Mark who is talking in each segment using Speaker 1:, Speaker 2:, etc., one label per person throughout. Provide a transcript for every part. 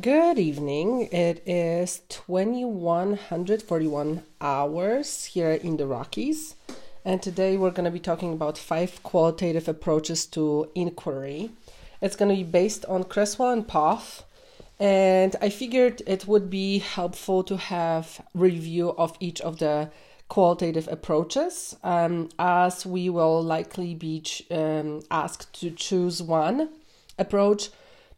Speaker 1: Good evening. It is 2141 hours here in the Rockies. And today we're going to be talking about five qualitative approaches to inquiry. It's going to be based on Creswell and Poth. And I figured it would be helpful to have review of each of the qualitative approaches um, as we will likely be ch- um, asked to choose one approach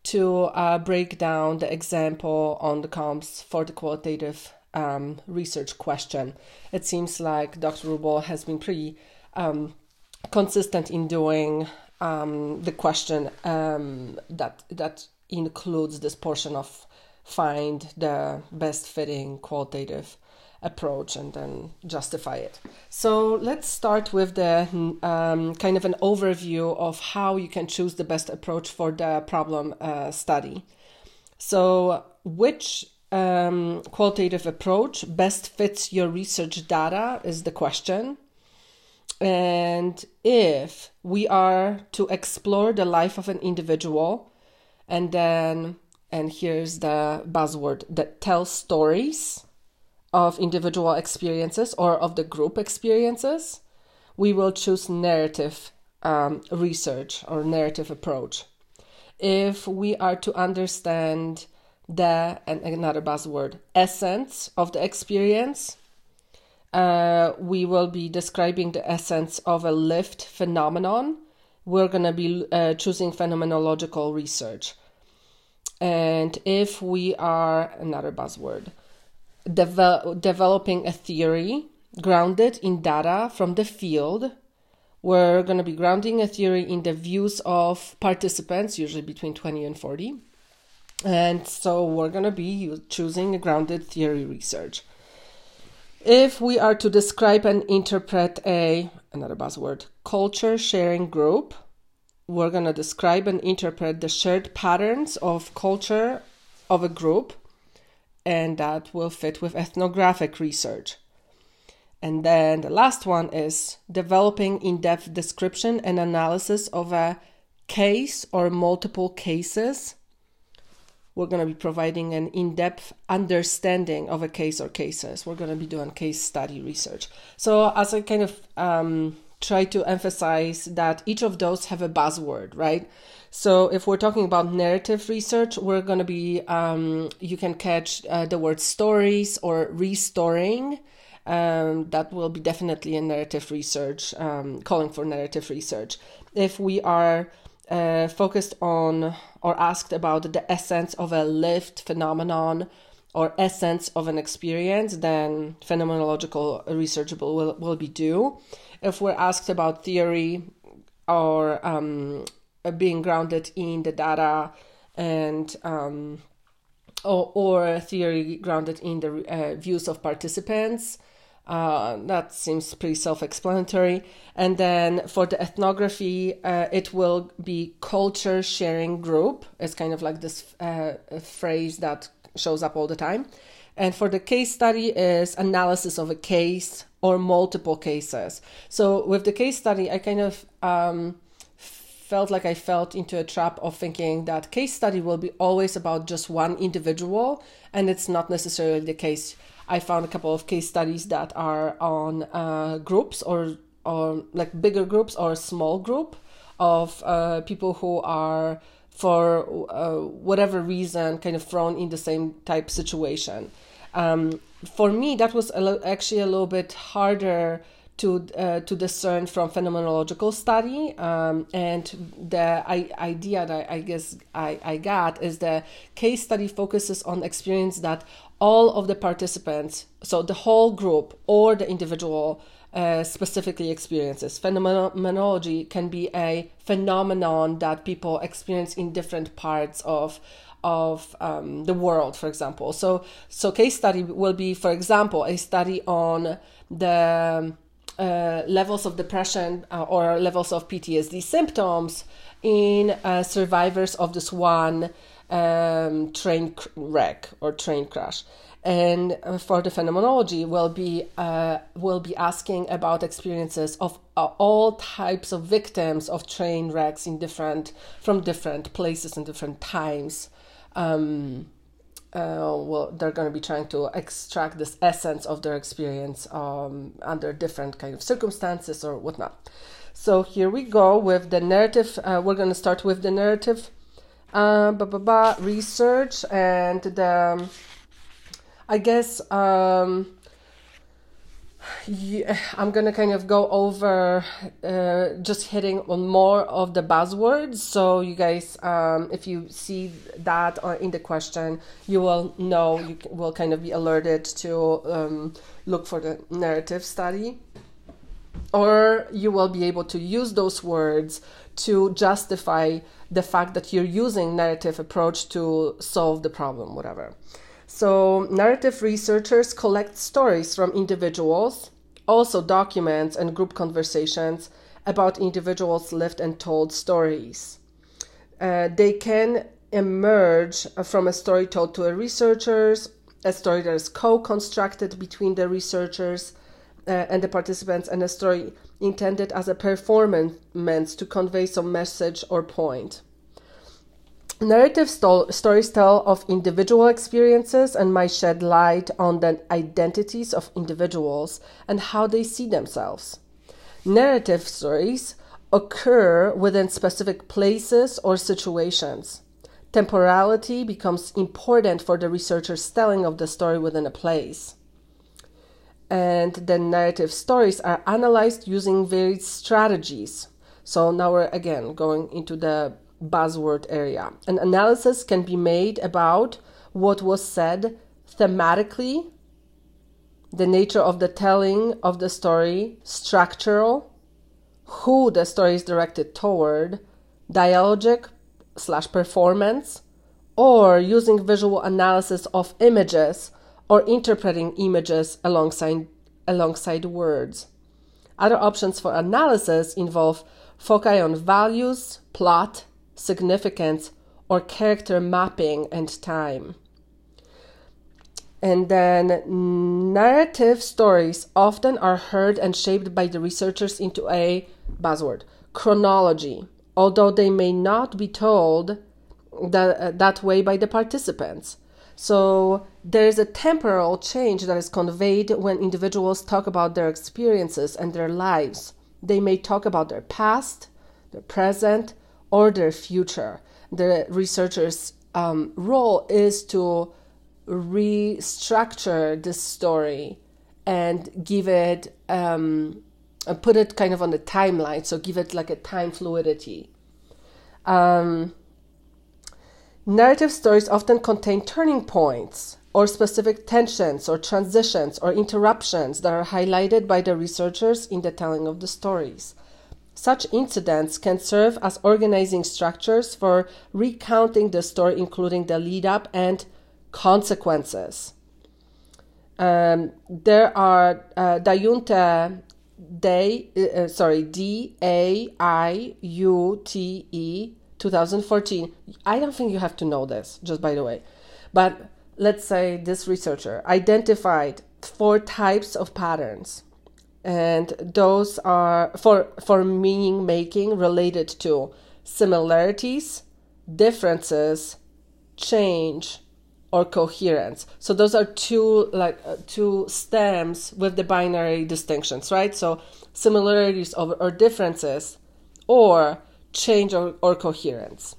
Speaker 1: to uh, break down the example on the comps for the qualitative um, research question. It seems like Dr. Rubel has been pretty um, consistent in doing um, the question um, that that includes this portion of find the best fitting qualitative approach and then justify it. So let's start with the um, kind of an overview of how you can choose the best approach for the problem uh, study. So, which um, qualitative approach best fits your research data is the question. And if we are to explore the life of an individual, and then, and here's the buzzword that tells stories of individual experiences or of the group experiences, we will choose narrative um, research or narrative approach. If we are to understand the, and another buzzword, essence of the experience, uh, we will be describing the essence of a lived phenomenon. We're going to be uh, choosing phenomenological research. And if we are, another buzzword, devel- developing a theory grounded in data from the field. We're going to be grounding a theory in the views of participants, usually between 20 and 40. And so we're going to be choosing a grounded theory research. If we are to describe and interpret a, another buzzword, culture sharing group, we're going to describe and interpret the shared patterns of culture of a group and that will fit with ethnographic research. And then the last one is developing in depth description and analysis of a case or multiple cases. We're going to be providing an in depth understanding of a case or cases. We're going to be doing case study research. So, as I kind of um, try to emphasize that each of those have a buzzword, right? So if we're talking about narrative research, we're going to be, um, you can catch uh, the word stories or restorying. Um, that will be definitely a narrative research, um, calling for narrative research. If we are uh, focused on or asked about the essence of a lived phenomenon or essence of an experience, then phenomenological research will, will be due. If we're asked about theory or um, being grounded in the data and um, or, or theory grounded in the uh, views of participants. Uh, that seems pretty self-explanatory. And then for the ethnography, uh, it will be culture sharing group. It's kind of like this uh, phrase that shows up all the time. And for the case study is analysis of a case or multiple cases. So with the case study, I kind of um, felt like I felt into a trap of thinking that case study will be always about just one individual, and it's not necessarily the case. I found a couple of case studies that are on uh, groups or or like bigger groups or a small group of uh, people who are for uh, whatever reason kind of thrown in the same type situation. Um, for me, that was a lo- actually a little bit harder to uh, to discern from phenomenological study um, and the I, idea that I guess I, I got is the case study focuses on experience that all of the participants so the whole group or the individual uh, specifically experiences. Phenomenology can be a phenomenon that people experience in different parts of of um, the world for example. So so case study will be for example a study on the uh, levels of depression uh, or levels of PTSD symptoms in uh, survivors of this one um, train wreck or train crash. And uh, for the phenomenology, we'll be uh, will be asking about experiences of all types of victims of train wrecks in different from different places and different times. Um, uh, well, they're going to be trying to extract this essence of their experience um, under different kind of circumstances or whatnot. So here we go with the narrative. Uh, we're going to start with the narrative uh, bah, bah, bah, research and the, I guess, um, I'm gonna kind of go over uh, just hitting on more of the buzzwords. So you guys, um, if you see that in the question, you will know you will kind of be alerted to um, look for the narrative study, or you will be able to use those words to justify the fact that you're using narrative approach to solve the problem, whatever. So, narrative researchers collect stories from individuals, also documents and group conversations about individuals' lived and told stories. Uh, they can emerge from a story told to a researchers, a story that is co-constructed between the researchers uh, and the participants, and a story intended as a performance to convey some message or point. Narrative sto- stories tell of individual experiences and might shed light on the identities of individuals and how they see themselves. Narrative stories occur within specific places or situations. Temporality becomes important for the researcher's telling of the story within a place. And the narrative stories are analyzed using various strategies. So now we're again going into the buzzword area. An analysis can be made about what was said thematically, the nature of the telling of the story, structural, who the story is directed toward, dialogic slash performance, or using visual analysis of images or interpreting images alongside, alongside words. Other options for analysis involve foci on values, plot, significance, or character mapping and time. And then narrative stories often are heard and shaped by the researchers into a buzzword chronology, although they may not be told that, uh, that way by the participants. So there is a temporal change that is conveyed when individuals talk about their experiences and their lives. They may talk about their past, their present, or their future. The researcher's um, role is to restructure this story and give it um, and put it kind of on the timeline so give it like a time fluidity um, narrative stories often contain turning points or specific tensions or transitions or interruptions that are highlighted by the researchers in the telling of the stories such incidents can serve as organizing structures for recounting the story, including the lead up and consequences. Um, there are uh, Daiunte Day, uh, sorry, D A I U T E 2014. I don't think you have to know this, just by the way. But let's say this researcher identified four types of patterns and those are for for meaning making related to similarities differences change or coherence. So those are two like uh, two stems with the binary distinctions right? So similarities or, or differences or change or, or coherence.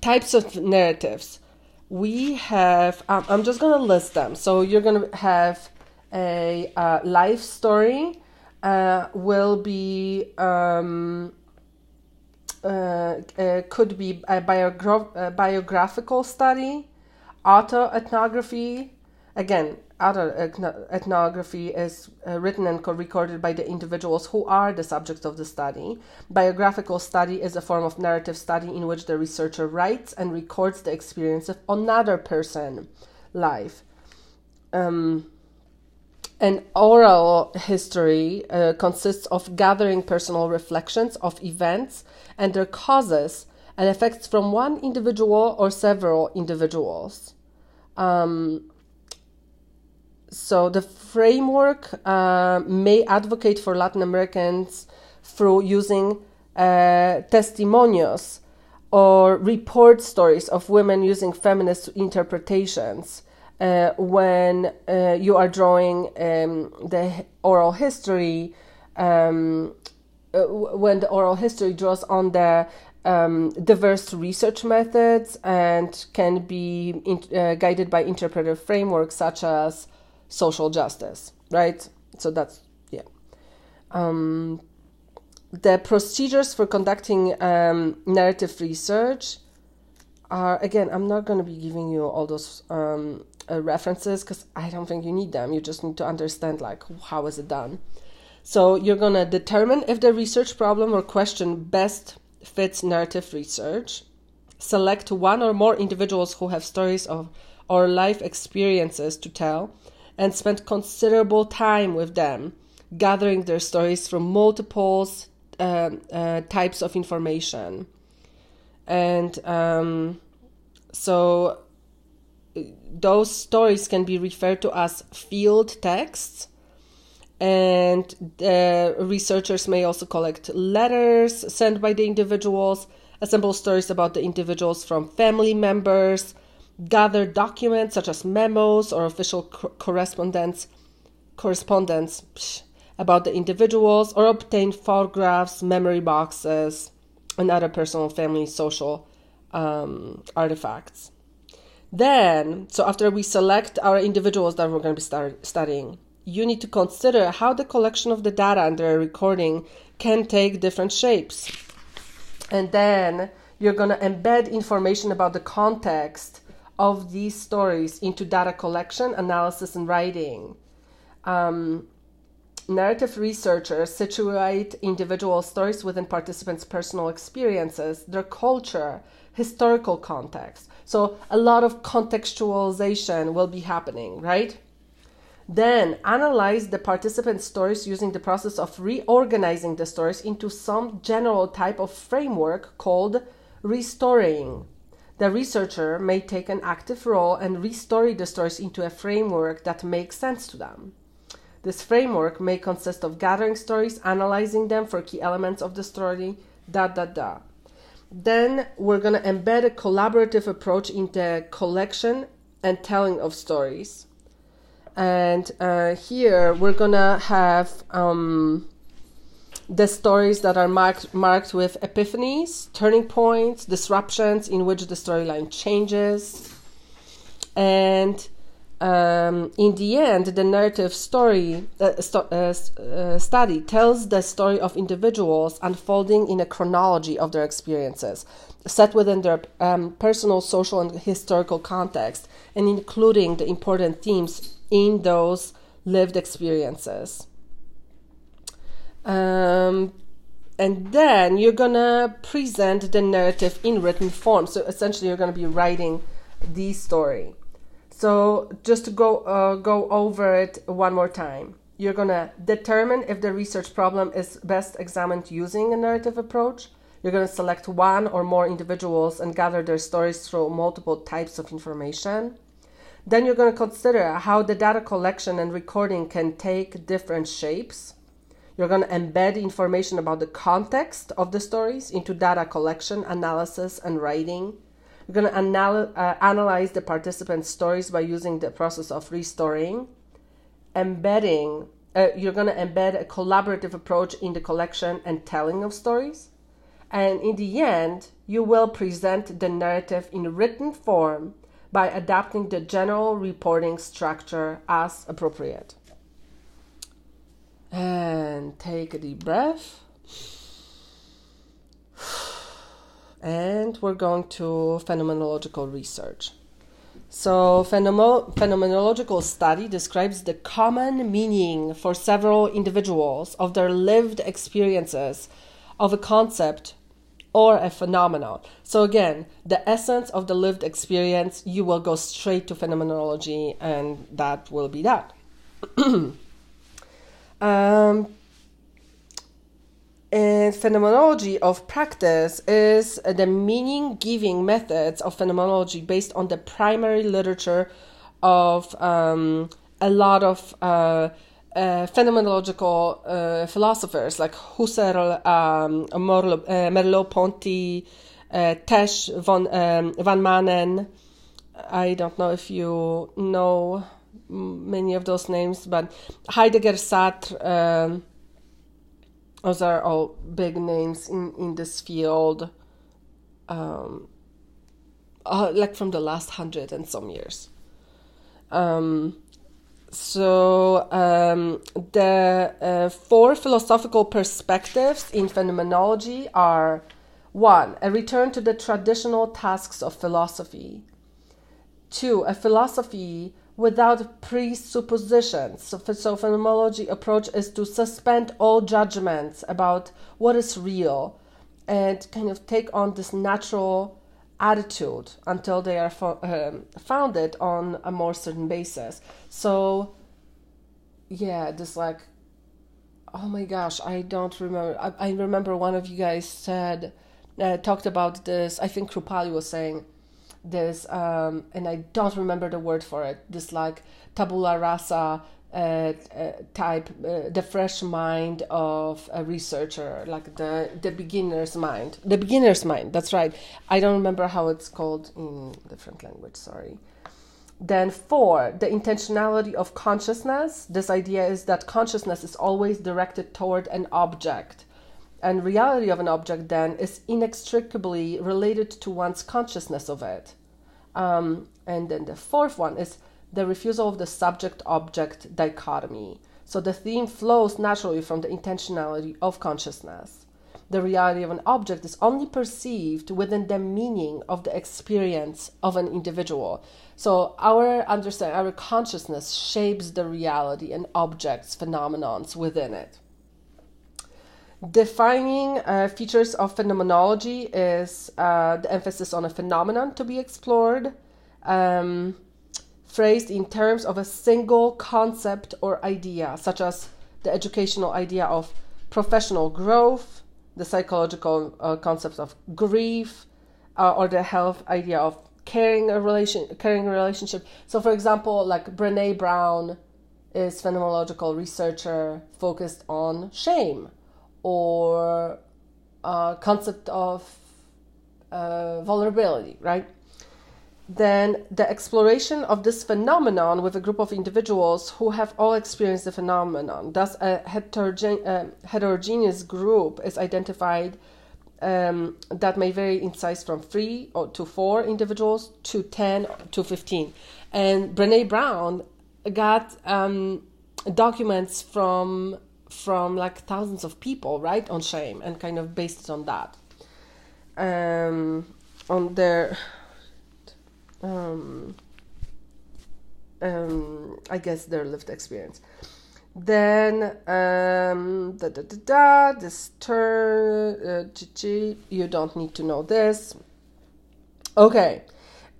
Speaker 1: Types of narratives. We have um, i'm just to list them. So you're to have a life story uh, will be um, uh, uh could be a, biogra- a biographical study, autoethnography. Again, autoethnography is uh, written and recorded by the individuals who are the subjects of the study. Biographical study is a form of narrative study in which the researcher writes and records the experience of another person' life. Um, an oral history uh, consists of gathering personal reflections of events and their causes and effects from one individual or several individuals. Um, so the framework uh, may advocate for Latin Americans through using uh, testimonios or report stories of women using feminist interpretations uh, when uh, you are drawing um, the oral history, um, uh, when the oral history draws on the um, diverse research methods and can be in, uh, guided by interpretive frameworks such as social justice, right? So that's, yeah. Um, the procedures for conducting um, narrative research are, again, I'm not going to be giving you all those um, uh, references because I don't think you need them. You just need to understand, like, how is it done. So you're to determine if the research problem or question best fits narrative research. Select one or more individuals who have stories of or life experiences to tell and spend considerable time with them, gathering their stories from multiple uh, uh, types of information. And um, so those stories can be referred to as field texts and the researchers may also collect letters sent by the individuals, assemble stories about the individuals from family members, gather documents such as memos or official correspondence, correspondence psh, about the individuals, or obtain photographs, memory boxes, and other personal, family, social um, artifacts. Then, so after we select our individuals that we're going to be start, studying, you need to consider how the collection of the data and the recording can take different shapes. And then you're going to embed information about the context of these stories into data collection, analysis, and writing. Um, narrative researchers situate individual stories within participants' personal experiences, their culture, historical context. So, a lot of contextualization will be happening, right? Then analyze the participant stories using the process of reorganizing the stories into some general type of framework called restorying. The researcher may take an active role and restore the stories into a framework that makes sense to them. This framework may consist of gathering stories, analyzing them for key elements of the story, da da da. Then we're going to embed a collaborative approach into collection and telling of stories. And uh, here we're gonna have um, the stories that are marked marked with epiphanies, turning points, disruptions in which the storyline changes, and um, in the end, the narrative story uh, uh, uh, study tells the story of individuals unfolding in a chronology of their experiences, set within their um, personal, social, and historical context, and including the important themes in those lived experiences. Um, and then you're gonna present the narrative in written form. So essentially, you're gonna be writing the story. So just to go uh, go over it one more time, you're gonna determine if the research problem is best examined using a narrative approach. You're gonna select one or more individuals and gather their stories through multiple types of information. Then you're going to consider how the data collection and recording can take different shapes. You're going to embed information about the context of the stories into data collection, analysis, and writing. You're going to anal- uh, analyze the participants' stories by using the process of restorying. Embedding, uh, you're going to embed a collaborative approach in the collection and telling of stories. And in the end, you will present the narrative in written form by adapting the general reporting structure as appropriate. And take a deep breath. And we're going to phenomenological research. So, phenomenolo- phenomenological study describes the common meaning for several individuals of their lived experiences of a concept or a phenomenon. So again, the essence of the lived experience, you will go straight to phenomenology, and that will be that. um, and phenomenology of practice is the meaning giving methods of phenomenology based on the primary literature of um, a lot of uh, uh, phenomenological uh, philosophers like Husserl, um, uh, Merleau-Ponty, uh, Tesch von um, van Manen. I don't know if you know many of those names, but Heidegger, Sartre. Um, those are all big names in in this field. Um, uh, like from the last hundred and some years. Um, so um, the uh, four philosophical perspectives in phenomenology are one, a return to the traditional tasks of philosophy. Two, a philosophy without presuppositions. So, phenomenology approach is to suspend all judgments about what is real and kind of take on this natural attitude until they are fo- um, founded on a more certain basis. So, yeah, just like, oh my gosh, I don't remember. I, I remember one of you guys said, uh, talked about this. I think Krupali was saying this, um, and I don't remember the word for it. This like tabula rasa uh, uh, type, uh, the fresh mind of a researcher, like the the beginner's mind. The beginner's mind. That's right. I don't remember how it's called in different language. Sorry. Then four, the intentionality of consciousness. This idea is that consciousness is always directed toward an object, and reality of an object then is inextricably related to one's consciousness of it. Um, and then the fourth one is the refusal of the subject object dichotomy. So the theme flows naturally from the intentionality of consciousness. The reality of an object is only perceived within the meaning of the experience of an individual. So our understanding, our consciousness shapes the reality and objects, phenomenons within it. Defining uh, features of phenomenology is uh, the emphasis on a phenomenon to be explored. Um, phrased in terms of a single concept or idea, such as the educational idea of professional growth, the psychological uh, concept of grief, uh, or the health idea of caring a relation, caring relationship. So, for example, like Brene Brown is phenomenological researcher focused on shame, or uh, concept of uh, vulnerability, right? then the exploration of this phenomenon with a group of individuals who have all experienced the phenomenon. Thus, a uh, heterogeneous group is identified um, that may vary in size from three or to four individuals to 10 to 15. And Brene Brown got um, documents from from like thousands of people, right, on shame, and kind of based on that, um, on their um, um, I guess their lived experience. Then um, da da da da. This term, uh, you don't need to know this. Okay.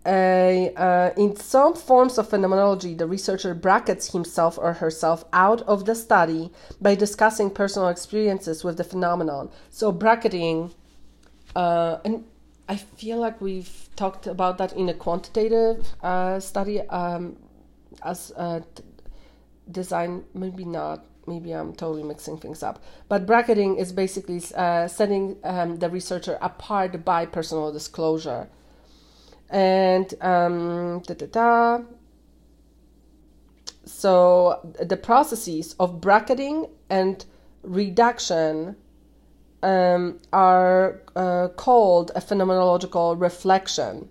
Speaker 1: Uh, uh, in some forms of phenomenology, the researcher brackets himself or herself out of the study by discussing personal experiences with the phenomenon. So, bracketing, uh, and I feel like we've talked about that in a quantitative uh, study um, as a t- design, maybe not. Maybe I'm totally mixing things up. But bracketing is basically uh, setting um, the researcher apart by personal disclosure. And um, da, da, da. so the processes of bracketing and reduction um, are uh, called a phenomenological reflection.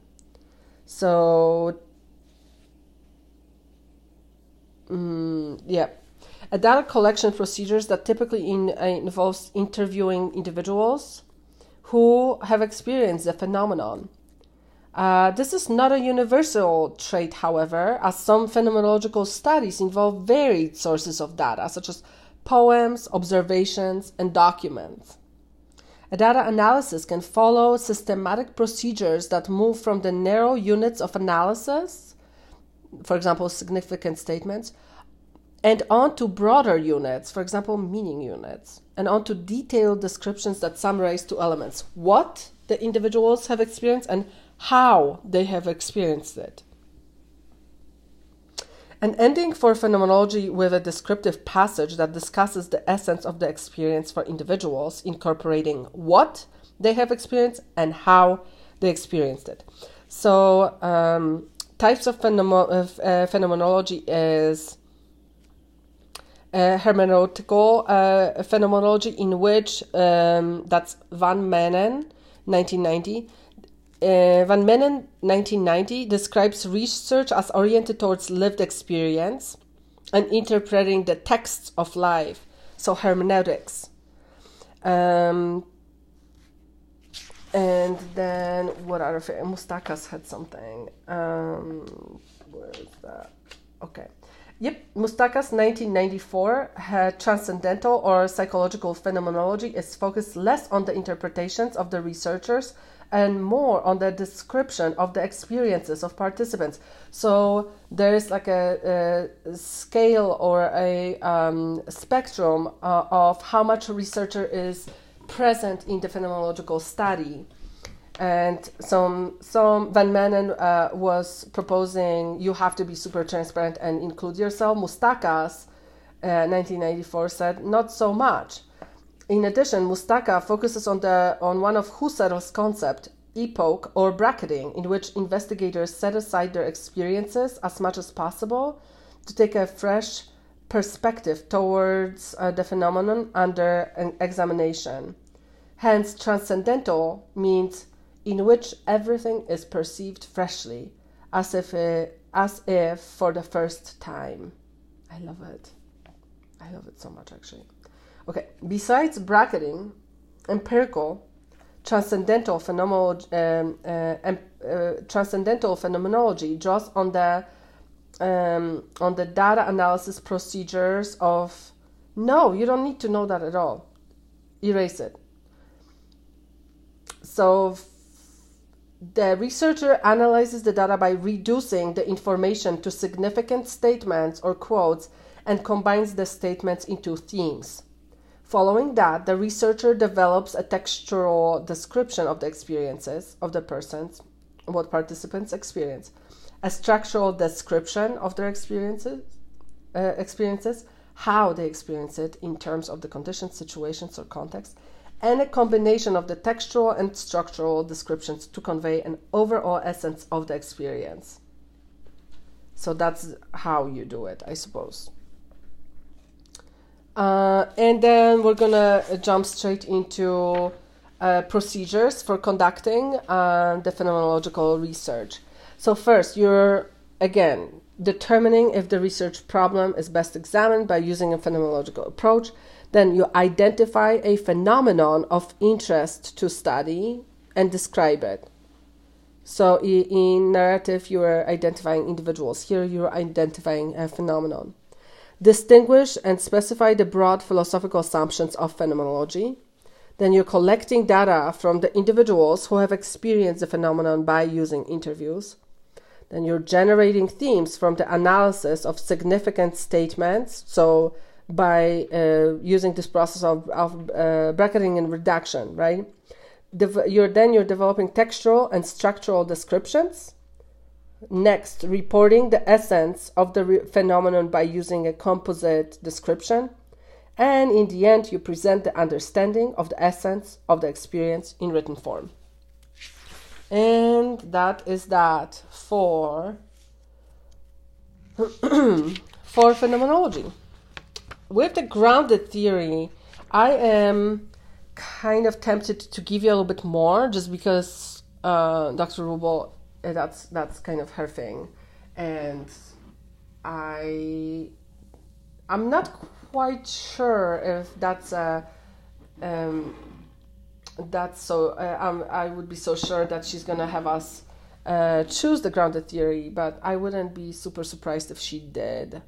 Speaker 1: So, um, yeah, a data collection procedures that typically in, uh, involves interviewing individuals who have experienced the phenomenon. Uh, this is not a universal trait, however, as some phenomenological studies involve varied sources of data, such as poems, observations, and documents. A data analysis can follow systematic procedures that move from the narrow units of analysis, for example, significant statements, and on to broader units, for example, meaning units, and on to detailed descriptions that summarize two elements what the individuals have experienced and how they have experienced it. An ending for phenomenology with a descriptive passage that discusses the essence of the experience for individuals, incorporating what they have experienced and how they experienced it. So, um, types of, phenomo- uh, phenomenology is uh, hermeneutical uh, phenomenology, in which um, that's Van Manen, 1990. Uh, Van Manen, 1990, describes research as oriented towards lived experience and interpreting the texts of life, so hermeneutics. Um, and then what other Moustakas had something. Um, where is that? Okay. Yep, Moustakas 1994 had transcendental or psychological phenomenology is focused less on the interpretations of the researchers and more on the description of the experiences of participants. So there's like a, a scale or a um, spectrum uh, of how much a researcher is present in the phenomenological study. And some some Van Manen uh, was proposing you have to be super transparent and include yourself. Moustakas, uh, 1994, said not so much. In addition, Moustaka focuses on the on one of Husserl's concept, epoch or bracketing, in which investigators set aside their experiences as much as possible to take a fresh perspective towards uh, the phenomenon under an examination. Hence, transcendental means in which everything is perceived freshly, as if, uh, as if for the first time. I love it. I love it so much, actually. Okay, besides bracketing, empirical, transcendental phenomenology, um, uh, uh, transcendental phenomenology draws on the um, on the data analysis procedures of. No, you don't need to know that at all. Erase it. So the researcher analyzes the data by reducing the information to significant statements or quotes and combines the statements into themes. Following that, the researcher develops a textual description of the experiences of the persons, what participants experience, a structural description of their experiences, uh, experiences, how they experience it in terms of the conditions, situations, or context, and a combination of the textual and structural descriptions to convey an overall essence of the experience. So that's how you do it, I suppose. Uh, and then we're gonna jump straight into uh, procedures for conducting uh, the phenomenological research. So, first, you're again determining if the research problem is best examined by using a phenomenological approach then you identify a phenomenon of interest to study and describe it. So in narrative, you are identifying individuals. Here, you're identifying a phenomenon. Distinguish and specify the broad philosophical assumptions of phenomenology. Then you're collecting data from the individuals who have experienced the phenomenon by using interviews. Then you're generating themes from the analysis of significant statements. So by uh, using this process of, of uh, bracketing and reduction, right? you're then you're developing textual and structural descriptions. Next, reporting the essence of the re- phenomenon by using a composite description. And in the end, you present the understanding of the essence of the experience in written form. And that is that for for phenomenology with the grounded theory, I am kind of tempted to give you a little bit more just because uh, Dr. Rubel, that's that's kind of her thing, and I I'm not quite sure if that's a um, that's so uh, i would be so sure that she's gonna have us uh, choose the grounded theory, but I wouldn't be super surprised if she did.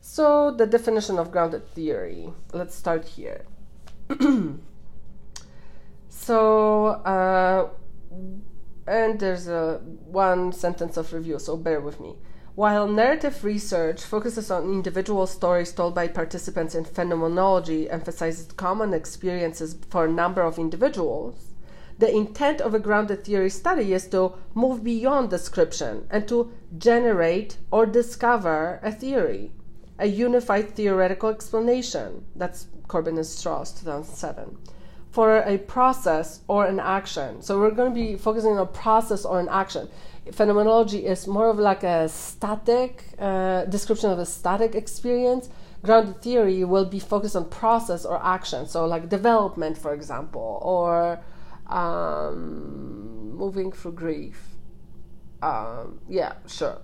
Speaker 1: So, the definition of grounded theory. Let's start here. so, uh, and there's a one sentence of review, so bear with me. While narrative research focuses on individual stories told by participants in phenomenology, emphasizes common experiences for a number of individuals, the intent of a grounded theory study is to move beyond description and to generate or discover a theory a unified theoretical explanation. That's Corbin and Strauss, 2007. For a process or an action. So we're going to be focusing on a process or an action. Phenomenology is more of like a static uh, description of a static experience. Grounded theory will be focused on process or action. So like development, for example, or um, moving through grief. Um, yeah, sure,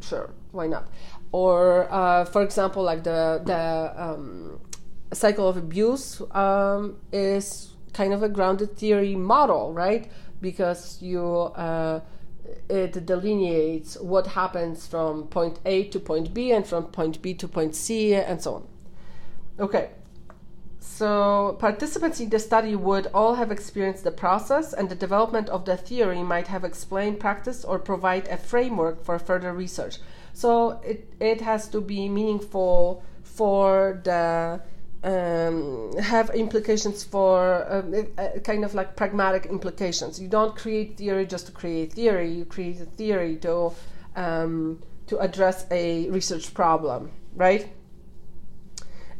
Speaker 1: sure, why not? Or uh, for example, like the the um, cycle of abuse um, is kind of a grounded theory model, right? Because you uh, it delineates what happens from point A to point B and from point B to point C and so on. Okay. So, participants in the study would all have experienced the process, and the development of the theory might have explained practice or provide a framework for further research. So, it, it has to be meaningful for the um, have implications for um, a, kind of like pragmatic implications. You don't create theory just to create theory. You create a theory to um, to address a research problem, right?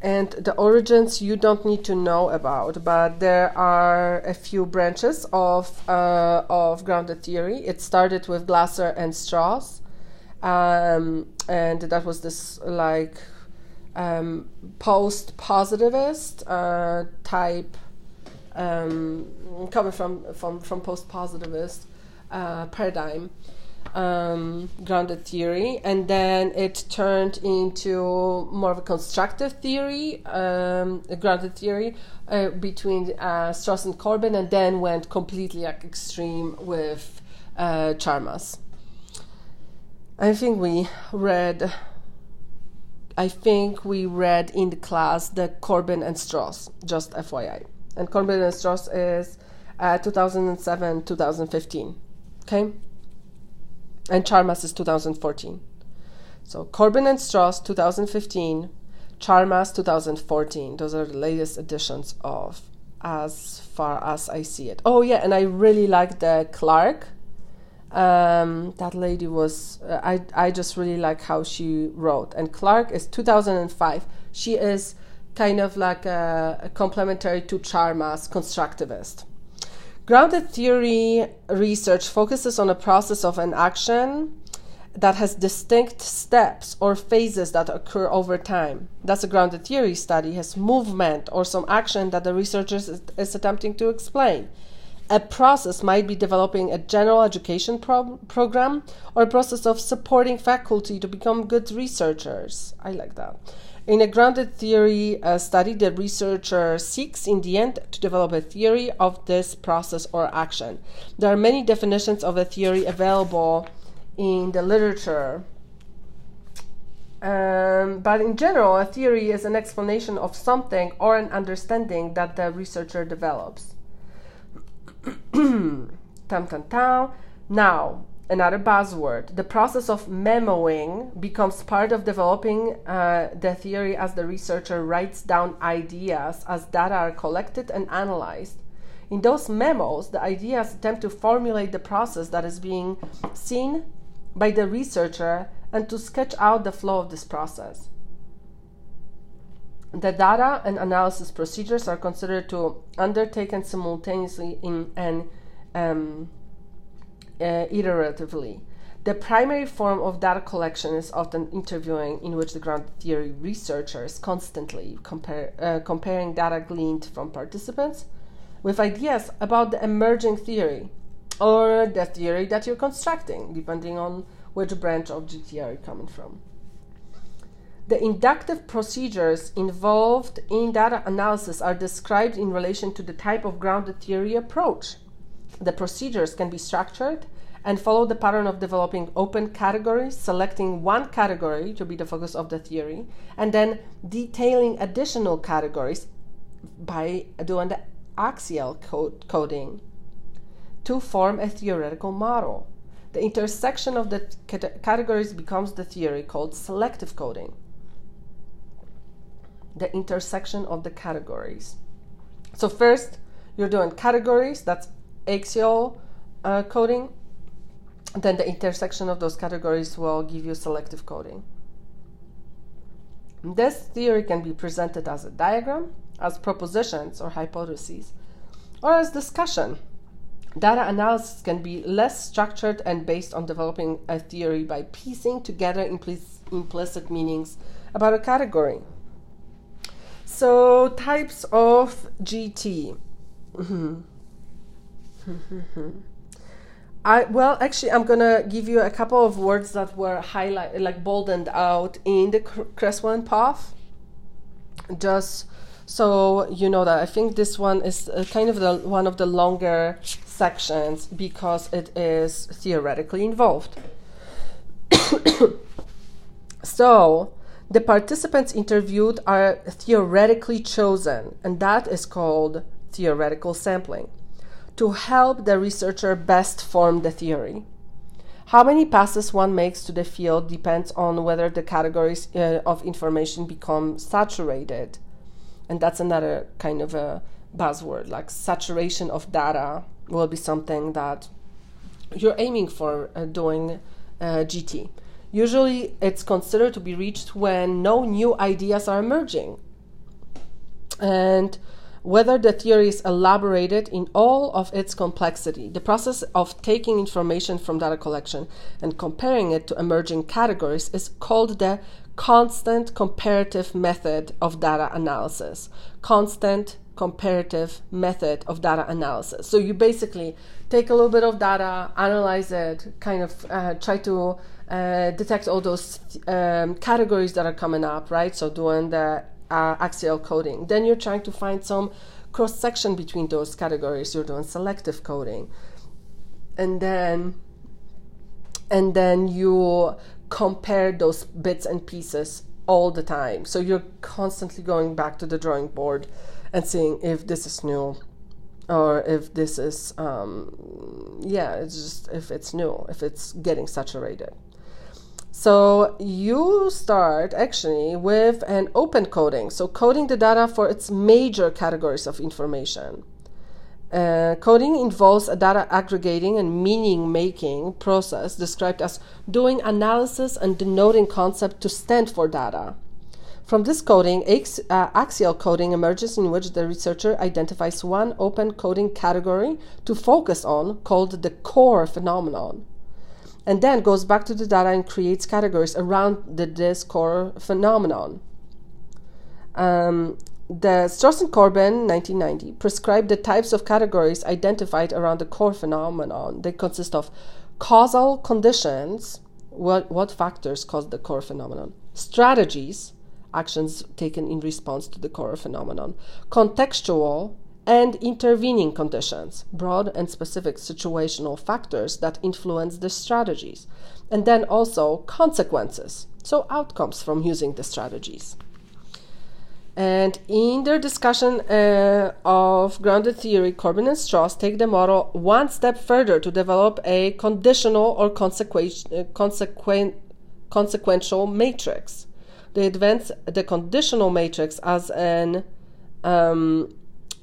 Speaker 1: And the origins you don't need to know about, but there are a few branches of uh, of grounded theory. It started with Glaser and Strauss, um, and that was this like um, post positivist uh, type um, coming from from from post positivist uh, paradigm um, grounded theory. And then it turned into more of a constructive theory um, grounded theory uh, between uh, Strauss and Corbin and then went completely like extreme with uh, Charmaz I think we read I think we read in the class the Corbin and Strauss, just FYI. And Corbin and Strauss is uh, 2007 2015. Okay? And Charmaz is 2014. So Corbin and Strauss 2015, Charmaz 2014. Those are the latest editions of as far as I see it. Oh yeah, and I really like the Clarke um, that lady was uh, I, I just really like how she wrote. And Clarke is 2005 she is kind of like a, a complementary to Charmaz constructivist. Grounded theory research focuses on a process of an action that has distinct steps or phases that occur over time. Thus, a grounded theory study. Has movement or some action that the researcher is, is attempting to explain a process might be developing a general education pro- program or a process of supporting faculty to become good researchers. I like that. In a grounded theory uh, study, the researcher seeks in the end to develop a theory of this process or action. There are many definitions of a theory available in the literature. Um, but in general, a theory is an explanation of something or an understanding that the researcher develops. tam tam tam. Now, another buzzword. The process of memoing becomes part of developing uh, the theory as the researcher writes down ideas as data are collected and analyzed. In those memos, the ideas attempt to formulate the process that is being seen by the researcher and to sketch out the flow of this process. The data and analysis procedures are considered to undertaken simultaneously in and um, uh, iteratively. The primary form of data collection is often interviewing, in which the ground theory researcher is constantly compare, uh, comparing data gleaned from participants with ideas about the emerging theory or the theory that you're constructing, depending on which branch of GTR you're coming from. The inductive procedures involved in data analysis are described in relation to the type of grounded theory approach. The procedures can be structured and follow the pattern of developing open categories, selecting one category to be the focus of the theory, and then detailing additional categories by doing the axial code coding to form a theoretical model. The intersection of the categories becomes the theory called selective coding the intersection of the categories. So first, you're doing categories, that's axial uh, coding. Then the intersection of those categories will give you selective coding. This theory can be presented as a diagram, as propositions or hypotheses, or as discussion. Data analysis can be less structured and based on developing a theory by piecing together impl- implicit meanings about a category. So, types of GT. I well, actually, I'm gonna give you a couple of words that were highlighted, like boldened out in the Creswell and Poth, just so you know that. I think this one is uh, kind of the one of the longer sections because it is theoretically involved. so, the participants interviewed are theoretically chosen, and that is called theoretical sampling to help the researcher best form the theory. How many passes one makes to the field depends on whether the categories uh, of information become saturated. And that's another kind of a buzzword like saturation of data will be something that you're aiming for uh, doing uh, GT. Usually, it's considered to be reached when no new ideas are emerging. And whether the theory is elaborated in all of its complexity. The process of taking information from data collection and comparing it to emerging categories is called the constant comparative method of data analysis. Constant comparative method of data analysis. So you basically take a little bit of data, analyze it, kind of uh, try to uh, detect all those um, categories that are coming up, right? So doing the uh, axial coding. Then you're trying to find some cross section between those categories. You're doing selective coding, and then and then you compare those bits and pieces all the time. So you're constantly going back to the drawing board and seeing if this is new or if this is um, yeah it's just if it's new if it's getting saturated so you start actually with an open coding. So coding the data for its major categories of information. Uh, coding involves a data aggregating and meaning making process described as doing analysis and denoting concept to stand for data. From this coding, ax- uh, axial coding emerges in which the researcher identifies one open coding category to focus on called the core phenomenon and then goes back to the data and creates categories around the, this core phenomenon. Um, the and Corbin, 1990, prescribed the types of categories identified around the core phenomenon. They consist of causal conditions, what, what factors cause the core phenomenon, strategies, actions taken in response to the core phenomenon, contextual, and intervening conditions, broad and specific situational factors that influence the strategies, and then also consequences, so outcomes from using the strategies. And in their discussion uh, of grounded theory, Corbin and Strauss take the model one step further to develop a conditional or consequent, uh, consequent, consequential matrix. They advance the conditional matrix as an um,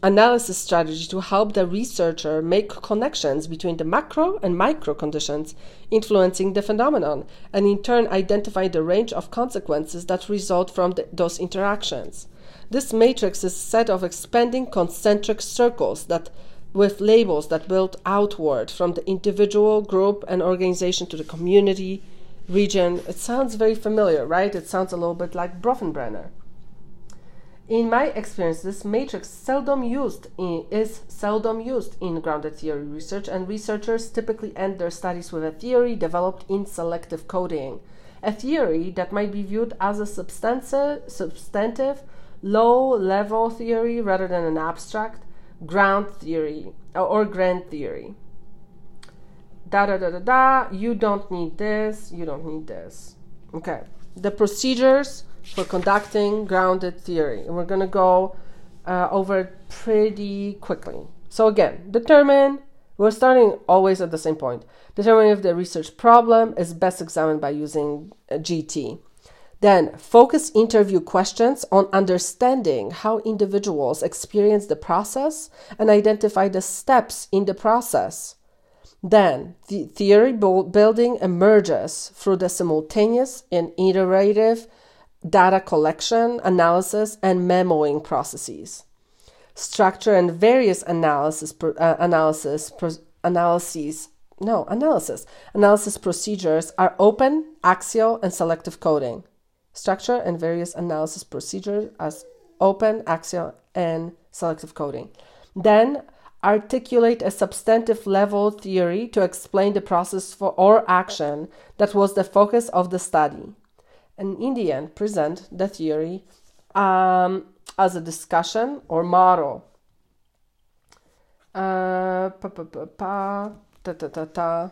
Speaker 1: analysis strategy to help the researcher make connections between the macro and micro conditions influencing the phenomenon, and in turn identify the range of consequences that result from the, those interactions. This matrix is a set of expanding concentric circles that with labels that build outward from the individual, group, and organization to the community, region. It sounds very familiar, right? It sounds a little bit like Bronfenbrenner. In my experience, this matrix seldom used in, is seldom used in grounded theory research, and researchers typically end their studies with a theory developed in selective coding, a theory that might be viewed as a substantive, low-level theory rather than an abstract ground theory or grand theory. Da da da da da. You don't need this. You don't need this. Okay. The procedures for conducting grounded theory. And we're going to go uh, over it pretty quickly. So, again, determine, we're starting always at the same point. Determine if the research problem is best examined by using GT. Then, focus interview questions on understanding how individuals experience the process and identify the steps in the process. Then, the theory building emerges through the simultaneous and iterative data collection, analysis, and memoing processes. Structure and various analysis uh, analysis analyses no analysis analysis procedures are open, axial, and selective coding. Structure and various analysis procedures as open, axial, and selective coding. Then articulate a substantive level theory to explain the process for or action that was the focus of the study. And in the end, present the theory um, as a discussion or model. Uh, pa, pa, pa, pa, ta, ta, ta, ta.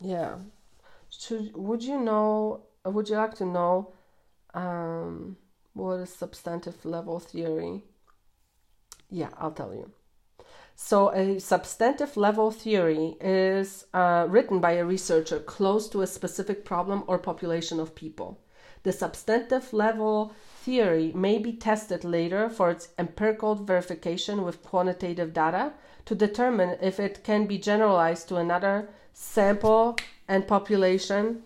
Speaker 1: Yeah. Should, would you know, would you like to know um, what is substantive level theory? Yeah, I'll tell you. So, a substantive level theory is uh, written by a researcher close to a specific problem or population of people. The substantive level theory may be tested later for its empirical verification with quantitative data to determine if it can be generalized to another sample and population.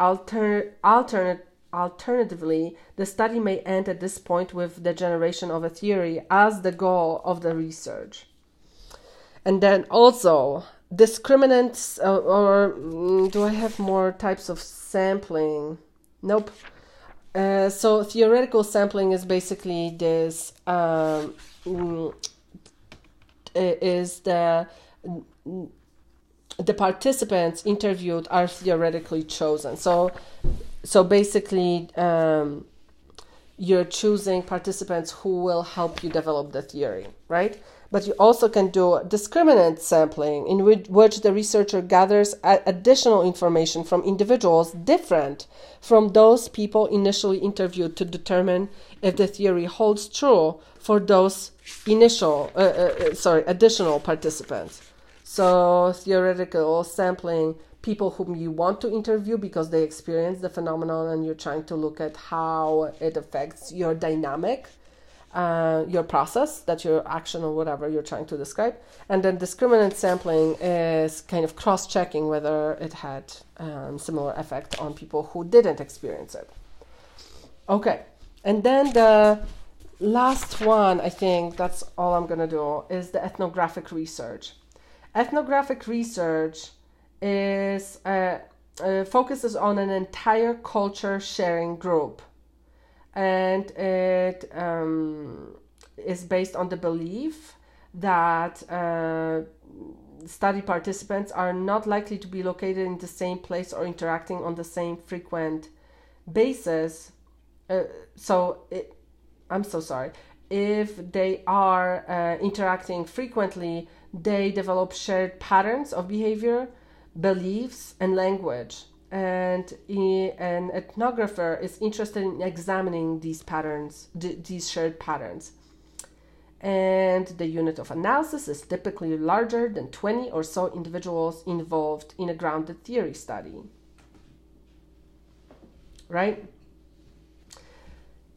Speaker 1: Alter- alternate Alternatively, the study may end at this point with the generation of a theory as the goal of the research. And then also, discriminants, uh, or mm, do I have more types of sampling? Nope. Uh, so, theoretical sampling is basically this um, mm, is the the participants interviewed are theoretically chosen. So so basically um, you're choosing participants who will help you develop the theory right? But you also can do discriminant sampling in which, which the researcher gathers additional information from individuals different from those people initially interviewed to determine if the theory holds true for those initial uh, uh, uh sorry additional participants. So theoretical sampling people whom you want to interview because they experience the phenomenon and you're trying to look at how it affects your dynamic uh, your process that your action or whatever you're trying to describe. And then discriminant sampling is kind of cross-checking whether it had um, similar effect on people who didn't experience it. Okay. And then the last one i think that's all i'm going to do is the ethnographic research. Ethnographic research is uh, uh, focuses on an entire culture sharing group, and it um, is based on the belief that uh, study participants are not likely to be located in the same place or interacting on the same frequent basis. Uh, so, it, I'm so sorry. If they are uh, interacting frequently, they develop shared patterns of behavior beliefs, and language. And an ethnographer is interested in examining these patterns, these shared patterns. And the unit of analysis is typically larger than 20 or so individuals involved in a grounded theory study. Right?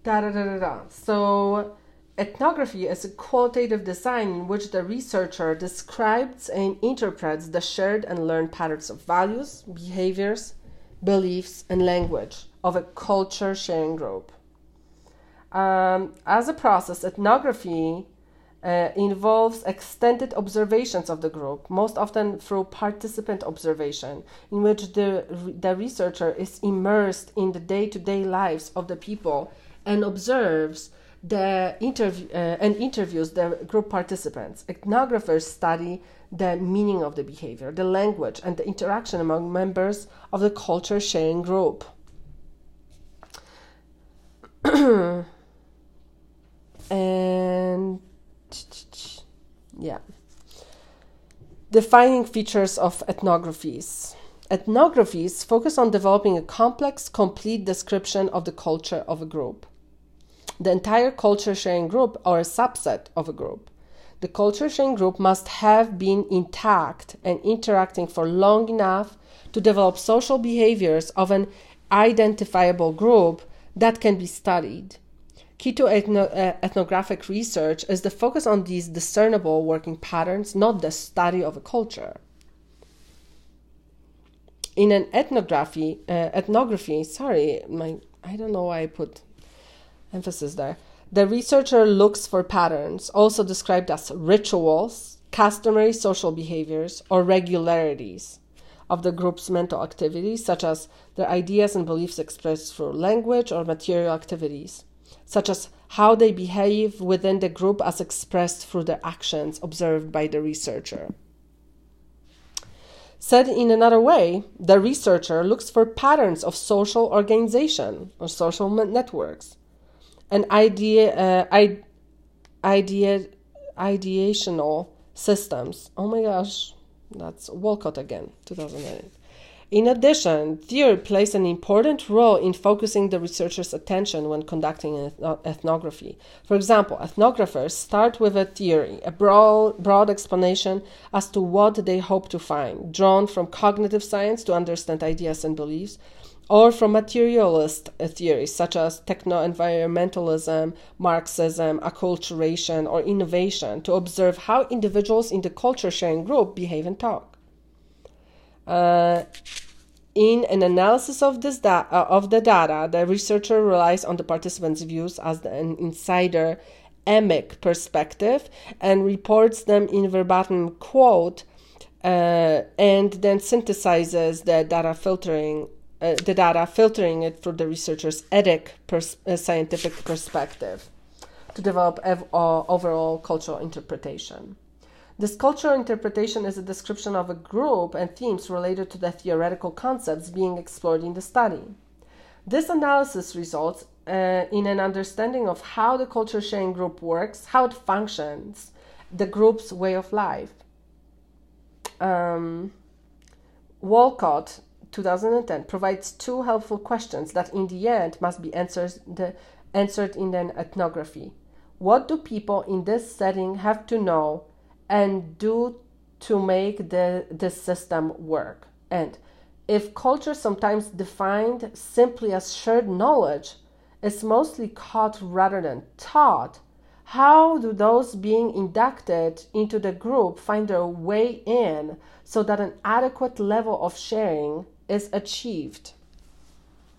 Speaker 1: Da da da da da. So Ethnography is a qualitative design in which the researcher describes and interprets the shared and learned patterns of values, behaviors, beliefs, and language of a culture sharing group. Um, as a process, ethnography uh, involves extended observations of the group, most often through participant observation, in which the, the researcher is immersed in the day to day lives of the people and observes the interview uh, and interviews the group participants. Ethnographers study the meaning of the behavior, the language, and the interaction among members of the culture sharing group. and yeah, defining features of ethnographies. Ethnographies focus on developing a complex, complete description of the culture of a group the entire culture sharing group or a subset of a group. The culture sharing group must have been intact and interacting for long enough to develop social behaviors of an identifiable group that can be studied. Key to ethno- uh, ethnographic research is the focus on these discernible working patterns, not the study of a culture. In an ethnography, uh, ethnography, sorry, my I don't know why I put emphasis there. The researcher looks for patterns, also described as rituals, customary social behaviors, or regularities of the group's mental activities, such as their ideas and beliefs expressed through language or material activities, such as how they behave within the group as expressed through their actions observed by the researcher. Said in another way, the researcher looks for patterns of social organization or social networks and idea, uh, I, idea, ideational systems. Oh my gosh, that's Wolcott again, 2008. In addition, theory plays an important role in focusing the researcher's attention when conducting an ethnography. For example, ethnographers start with a theory, a broad, broad explanation as to what they hope to find, drawn from cognitive science to understand ideas and beliefs, or from materialist theories such as techno environmentalism, Marxism, acculturation, or innovation to observe how individuals in the culture sharing group behave and talk. Uh, in an analysis of this da- uh, of the data, the researcher relies on the participants' views as an insider emic perspective and reports them in verbatim quote uh, and then synthesizes the data filtering uh, the data filtering it through the researcher's etic pers- uh, scientific perspective to develop ev- uh, overall cultural interpretation this cultural interpretation is a description of a group and themes related to the theoretical concepts being explored in the study. This analysis results uh, in an understanding of how the culture sharing group works, how it functions, the group's way of life. Um, Wolcott, 2010, provides two helpful questions that in the end must be answered, the, answered in an ethnography. What do people in this setting have to know and do to make the, the system work. And if culture, sometimes defined simply as shared knowledge, is mostly caught rather than taught, how do those being inducted into the group find their way in so that an adequate level of sharing is achieved?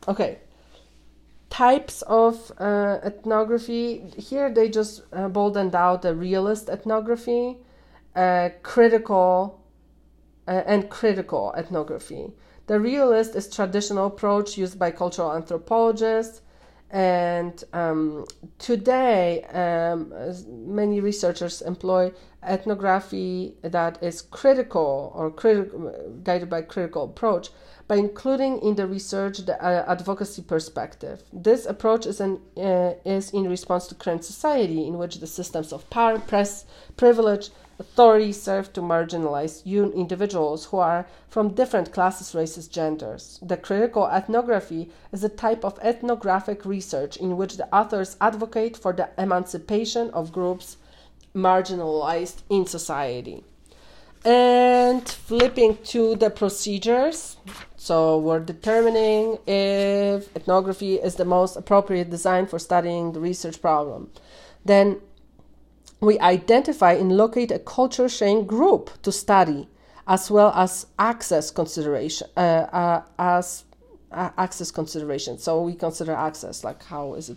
Speaker 1: Okay, types of uh, ethnography. Here they just uh, boldened out the realist ethnography, uh, critical uh, and critical ethnography. The realist is traditional approach used by cultural anthropologists, and um, today um, many researchers employ ethnography that is critical or criti- guided by critical approach by including in the research the uh, advocacy perspective. This approach is, an, uh, is in response to current society in which the systems of power, press, privilege, authority serve to marginalize individuals who are from different classes, races, genders. The critical ethnography is a type of ethnographic research in which the authors advocate for the emancipation of groups marginalized in society. And flipping to the procedures, so we're determining if ethnography is the most appropriate design for studying the research problem. Then we identify and locate a culture sharing group to study, as well as access consideration, uh, uh, as uh, access consideration. So we consider access, like how is it,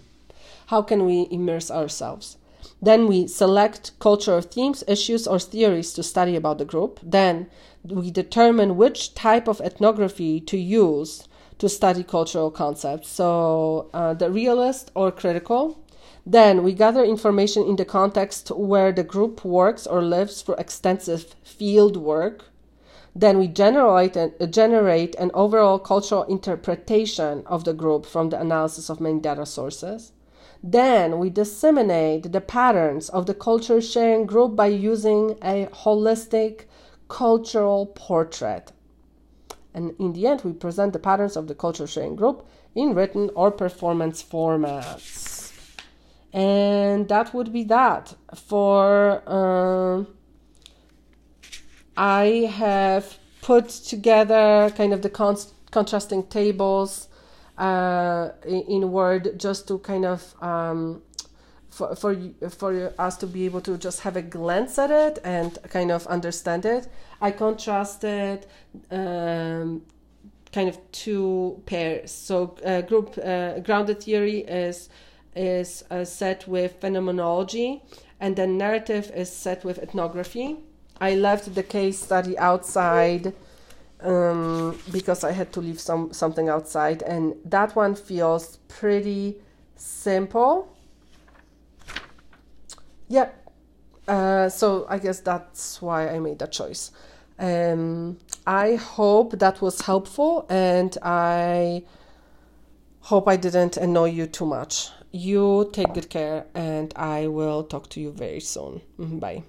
Speaker 1: how can we immerse ourselves? Then we select cultural themes, issues, or theories to study about the group. Then we determine which type of ethnography to use to study cultural concepts. So uh, the realist or critical, then we gather information in the context where the group works or lives for extensive field work. Then we generate an, uh, generate an overall cultural interpretation of the group from the analysis of many data sources. Then we disseminate the patterns of the culture sharing group by using a holistic cultural portrait. And in the end, we present the patterns of the culture sharing group in written or performance formats and that would be that for uh, i have put together kind of the con- contrasting tables uh, in, word just to kind of um, for, for for us to be able to just have a glance at it and kind of understand it i contrasted um, kind of two pairs. So uh, group uh, grounded theory is is uh, set with phenomenology, and then narrative is set with ethnography. I left the case study outside um, because I had to leave some something outside, and that one feels pretty simple. Yeah, uh, so I guess that's why I made that choice. Um, I hope that was helpful, and I hope I didn't annoy you too much. You take good care, and I will talk to you very soon. Mm-hmm, bye.